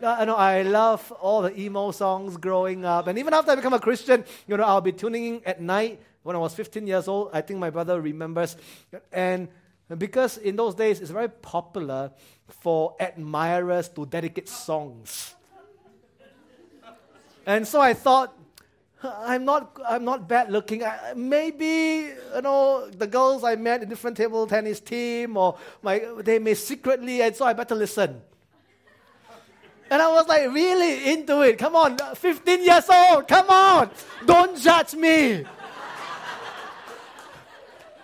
Uh, I know I love all the emo songs growing up. And even after I become a Christian, you know, I'll be tuning in at night when I was 15 years old. I think my brother remembers. And because in those days, it's very popular for admirers to dedicate songs. And so I thought, I'm not, I'm not bad looking. I, maybe, you know, the girls I met in different table tennis team or my, they may secretly, and so I better listen. And I was like really into it. Come on, 15 years old, come on, don't judge me.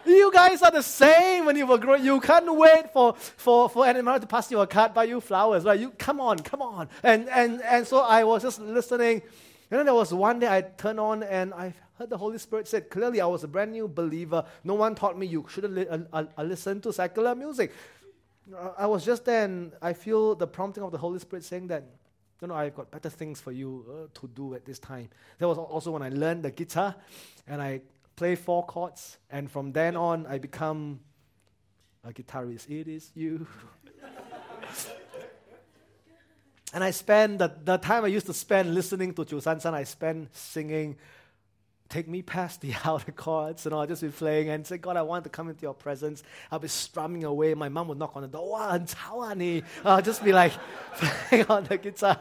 You guys are the same when you were growing. You can't wait for, for, for an animal to pass you a card, buy you flowers, right? You come on, come on. And, and, and so I was just listening. And then there was one day I turned on and I heard the Holy Spirit said, clearly I was a brand new believer. No one taught me you shouldn't li- uh, uh, listen to secular music. I was just then, I feel the prompting of the Holy Spirit saying that, you know, I've got better things for you uh, to do at this time. That was also when I learned the guitar and I play four chords, and from then on, I become a guitarist. It is you. *laughs* and I spend the, the time I used to spend listening to Chu San San, I spend singing, Take me past the *laughs* outer courts and I'll just be playing and say, God, I want to come into your presence. I'll be strumming away. My mom would knock on the door, Wow, I'll just be like *laughs* playing on the guitar.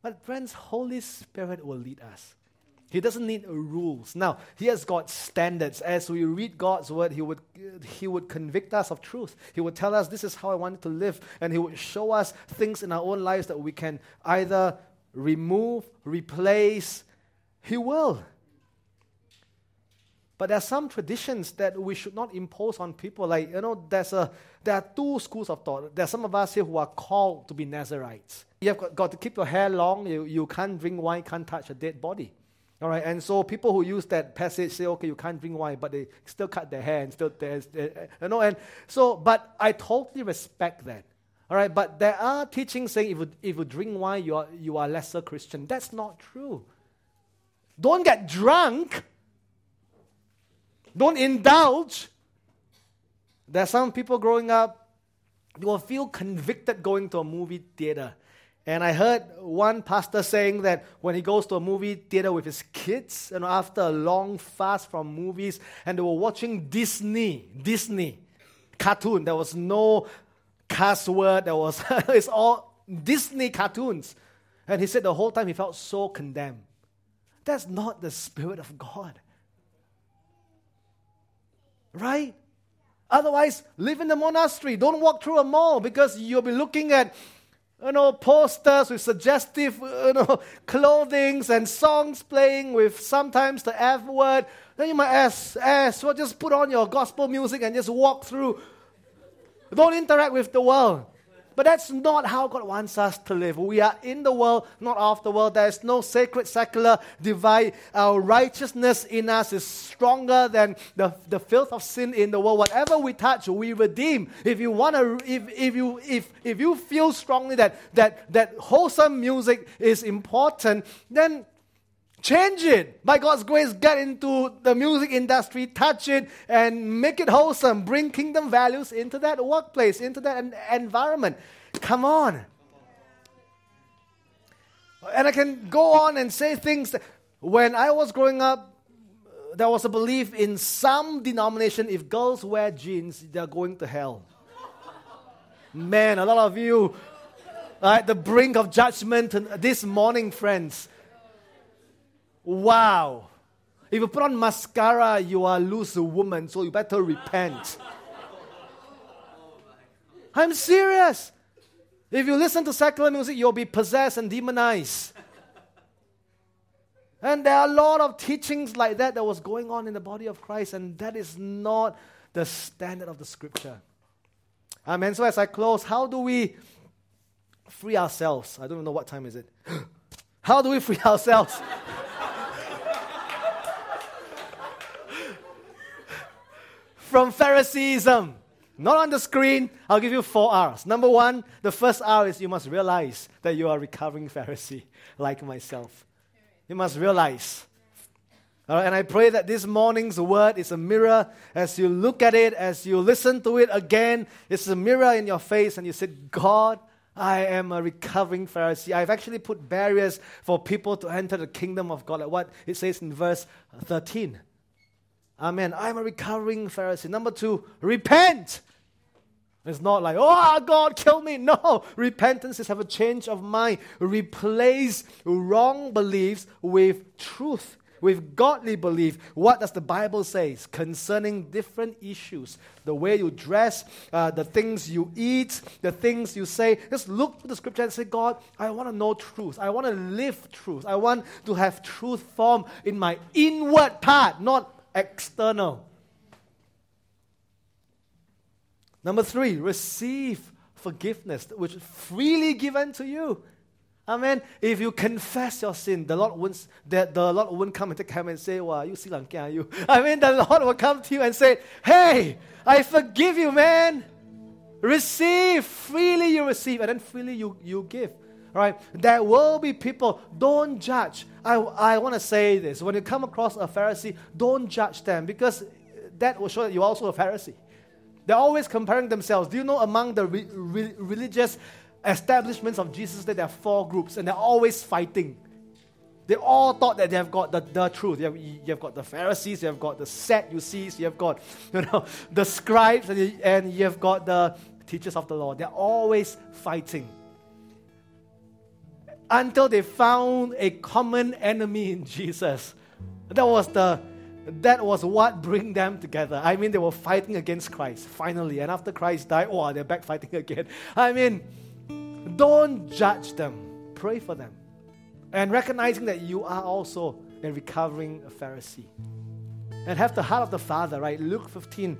But friends, Holy Spirit will lead us. He doesn't need rules. Now, he has got standards. As we read God's word, he would, he would convict us of truth. He would tell us, This is how I want to live. And he would show us things in our own lives that we can either remove, replace. He will. But there are some traditions that we should not impose on people. Like, you know, there's a, there are two schools of thought. There are some of us here who are called to be Nazarites. You have got, got to keep your hair long. You, you can't drink wine, can't touch a dead body. All right, and so people who use that passage say, okay, you can't drink wine, but they still cut their hair and still, there's, you know, and so, but I totally respect that. All right, but there are teachings saying if you, if you drink wine, you are, you are lesser Christian. That's not true. Don't get drunk. Don't indulge. There are some people growing up, you will feel convicted going to a movie theater and I heard one pastor saying that when he goes to a movie theater with his kids, and after a long fast from movies, and they were watching Disney, Disney cartoon. There was no cuss word. There was *laughs* it's all Disney cartoons. And he said the whole time he felt so condemned. That's not the spirit of God. Right? Otherwise, live in the monastery. Don't walk through a mall because you'll be looking at you know, posters with suggestive, you know, *laughs* clothing and songs playing with sometimes the F word. Then you might ask, ask, well, just put on your gospel music and just walk through. Don't interact with the world. But that's not how God wants us to live. We are in the world, not of the world. There is no sacred secular divide. Our righteousness in us is stronger than the, the filth of sin in the world. Whatever we touch, we redeem. If you want to, if, if you if if you feel strongly that that that wholesome music is important, then Change it. By God's grace, get into the music industry, touch it, and make it wholesome. Bring kingdom values into that workplace, into that environment. Come on. And I can go on and say things. That, when I was growing up, there was a belief in some denomination if girls wear jeans, they're going to hell. Man, a lot of you are at the brink of judgment this morning, friends. Wow. If you put on mascara, you are loose woman, so you better repent. I'm serious. If you listen to secular music, you'll be possessed and demonized. And there are a lot of teachings like that that was going on in the body of Christ, and that is not the standard of the scripture. Amen. So as I close, how do we free ourselves? I don't know what time is it. *gasps* How do we free ourselves? From Phariseeism. Not on the screen. I'll give you four R's. Number one, the first R is you must realize that you are recovering Pharisee, *laughs* like myself. You must realize. and I pray that this morning's word is a mirror as you look at it, as you listen to it again. It's a mirror in your face, and you say, God, I am a recovering Pharisee. I've actually put barriers for people to enter the kingdom of God, like what it says in verse 13. Amen. I'm a recovering Pharisee. Number two, repent. It's not like, oh, God, kill me. *laughs* No. Repentance is have a change of mind. Replace wrong beliefs with truth, with godly belief. What does the Bible say concerning different issues? The way you dress, uh, the things you eat, the things you say. Just look to the scripture and say, God, I want to know truth. I want to live truth. I want to have truth form in my inward part, not external. Number three, receive forgiveness, which is freely given to you. Amen. If you confess your sin, the Lord won't, the, the Lord won't come and take him and say, Wow, you see like you. *laughs* I mean, the Lord will come to you and say, Hey, I forgive you, man. Receive. Freely you receive, and then freely you, you give. Right? There will be people, don't judge. I, I want to say this. When you come across a Pharisee, don't judge them because that will show that you're also a Pharisee. They're always comparing themselves. Do you know among the re- re- religious establishments of Jesus that there are four groups and they're always fighting? They all thought that they have got the, the truth. You have, you have got the Pharisees, you have got the Sadducees, you have got *laughs* you know, the scribes, and you, and you have got the teachers of the law. They're always fighting. Until they found a common enemy in Jesus. That was the that was what bring them together. I mean, they were fighting against Christ finally, and after Christ died, oh, they're back fighting *laughs* again. I mean, don't judge them. Pray for them, and recognizing that you are also a recovering Pharisee, and have the heart of the Father. Right, Luke 15.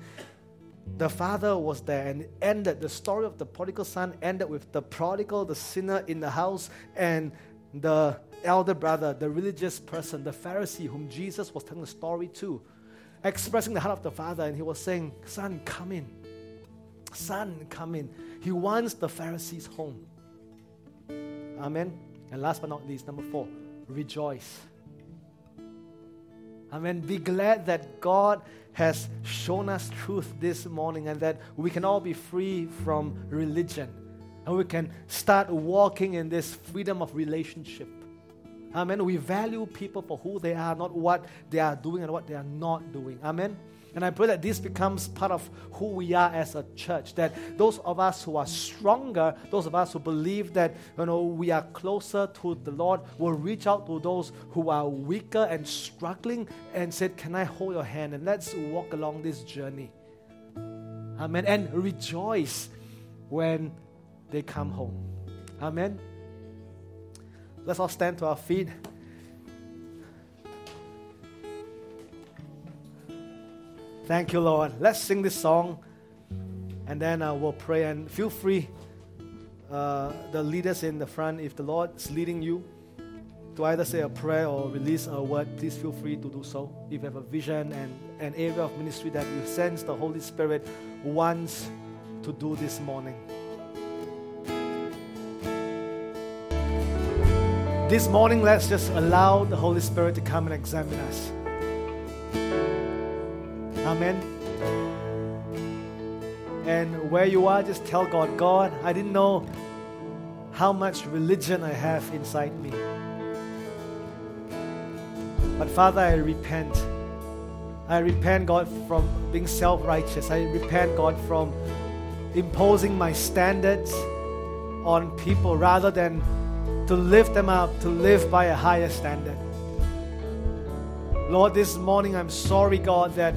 The father was there and ended the story of the prodigal son ended with the prodigal, the sinner in the house, and the elder brother, the religious person, the Pharisee whom Jesus was telling the story to, expressing the heart of the Father, and he was saying, Son, come in. Son, come in. He wants the Pharisees home. Amen. And last but not least, number four, rejoice. Amen. Be glad that God has shown us truth this morning and that we can all be free from religion and we can start walking in this freedom of relationship. Amen. We value people for who they are, not what they are doing and what they are not doing. Amen. And I pray that this becomes part of who we are as a church. That those of us who are stronger, those of us who believe that you know we are closer to the Lord, will reach out to those who are weaker and struggling and said, "Can I hold your hand and let's walk along this journey?" Amen. And rejoice when they come home. Amen. Let's all stand to our feet. Thank you, Lord. Let's sing this song and then uh, we'll pray. And feel free, uh, the leaders in the front, if the Lord is leading you to either say a prayer or release a word, please feel free to do so. If you have a vision and an area of ministry that you sense the Holy Spirit wants to do this morning. This morning, let's just allow the Holy Spirit to come and examine us. Amen. And where you are, just tell God, God, I didn't know how much religion I have inside me. But Father, I repent. I repent, God, from being self righteous. I repent, God, from imposing my standards on people rather than to lift them up, to live by a higher standard. Lord, this morning I'm sorry, God, that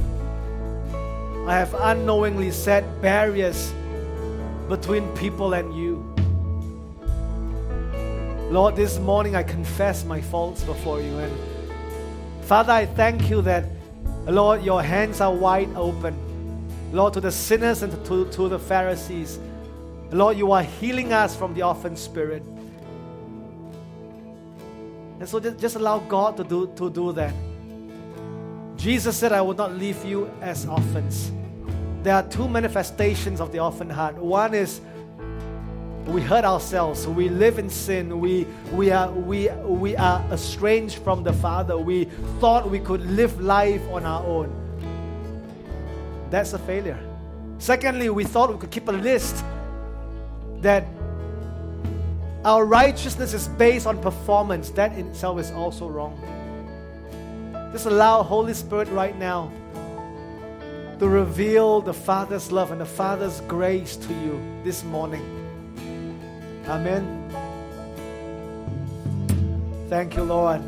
I have unknowingly set barriers between people and you. Lord, this morning I confess my faults before you. And Father, I thank you that, Lord, your hands are wide open. Lord, to the sinners and to, to the Pharisees. Lord, you are healing us from the orphan spirit. And so just, just allow God to do, to do that. Jesus said, I will not leave you as orphans. There are two manifestations of the orphan heart. One is we hurt ourselves, we live in sin, we, we, are, we, we are estranged from the Father, we thought we could live life on our own. That's a failure. Secondly, we thought we could keep a list that our righteousness is based on performance. That in itself is also wrong. Just allow Holy Spirit right now to reveal the Father's love and the Father's grace to you this morning. Amen. Thank you, Lord.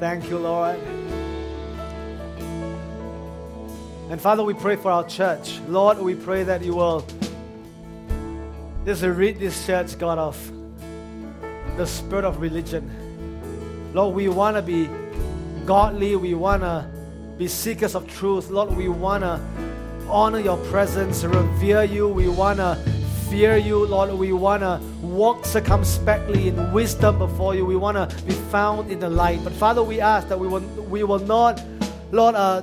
Thank you, Lord. And Father, we pray for our church. Lord, we pray that you will just rid this church, God, of the spirit of religion. Lord, we want to be godly. We want to be seekers of truth. Lord, we want to honor your presence, revere you. We want to fear you, Lord. We want to walk circumspectly in wisdom before you. We want to be found in the light. But Father, we ask that we will, we will not, Lord, uh,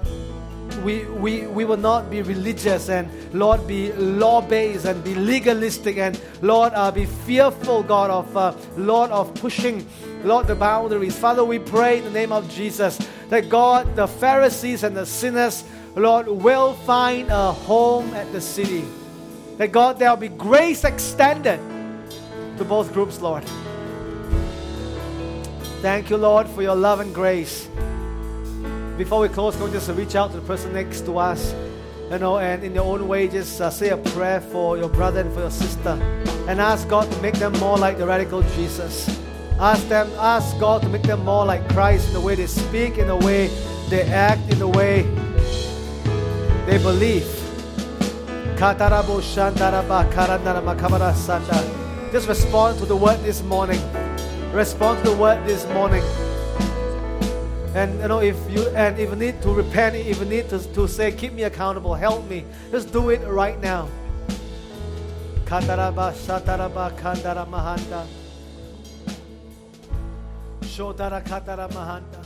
we, we, we will not be religious and Lord be law based and be legalistic and Lord uh, be fearful God of uh, Lord of pushing Lord the boundaries. Father we pray in the name of Jesus that God the Pharisees and the sinners Lord will find a home at the city. That God there will be grace extended to both groups Lord. Thank you Lord for your love and grace. Before we close, go just reach out to the person next to us, you know, and in your own way, just uh, say a prayer for your brother and for your sister, and ask God to make them more like the radical Jesus. Ask them, ask God to make them more like Christ in the way they speak, in the way they act, in the way they believe. Just respond to the word this morning. Respond to the word this morning. And you know, if you and if you need to repent, if you need to, to say, keep me accountable, help me, just do it right now. Kataraba Shataraba Kandara Mahanda. ショータラカタラマハンタ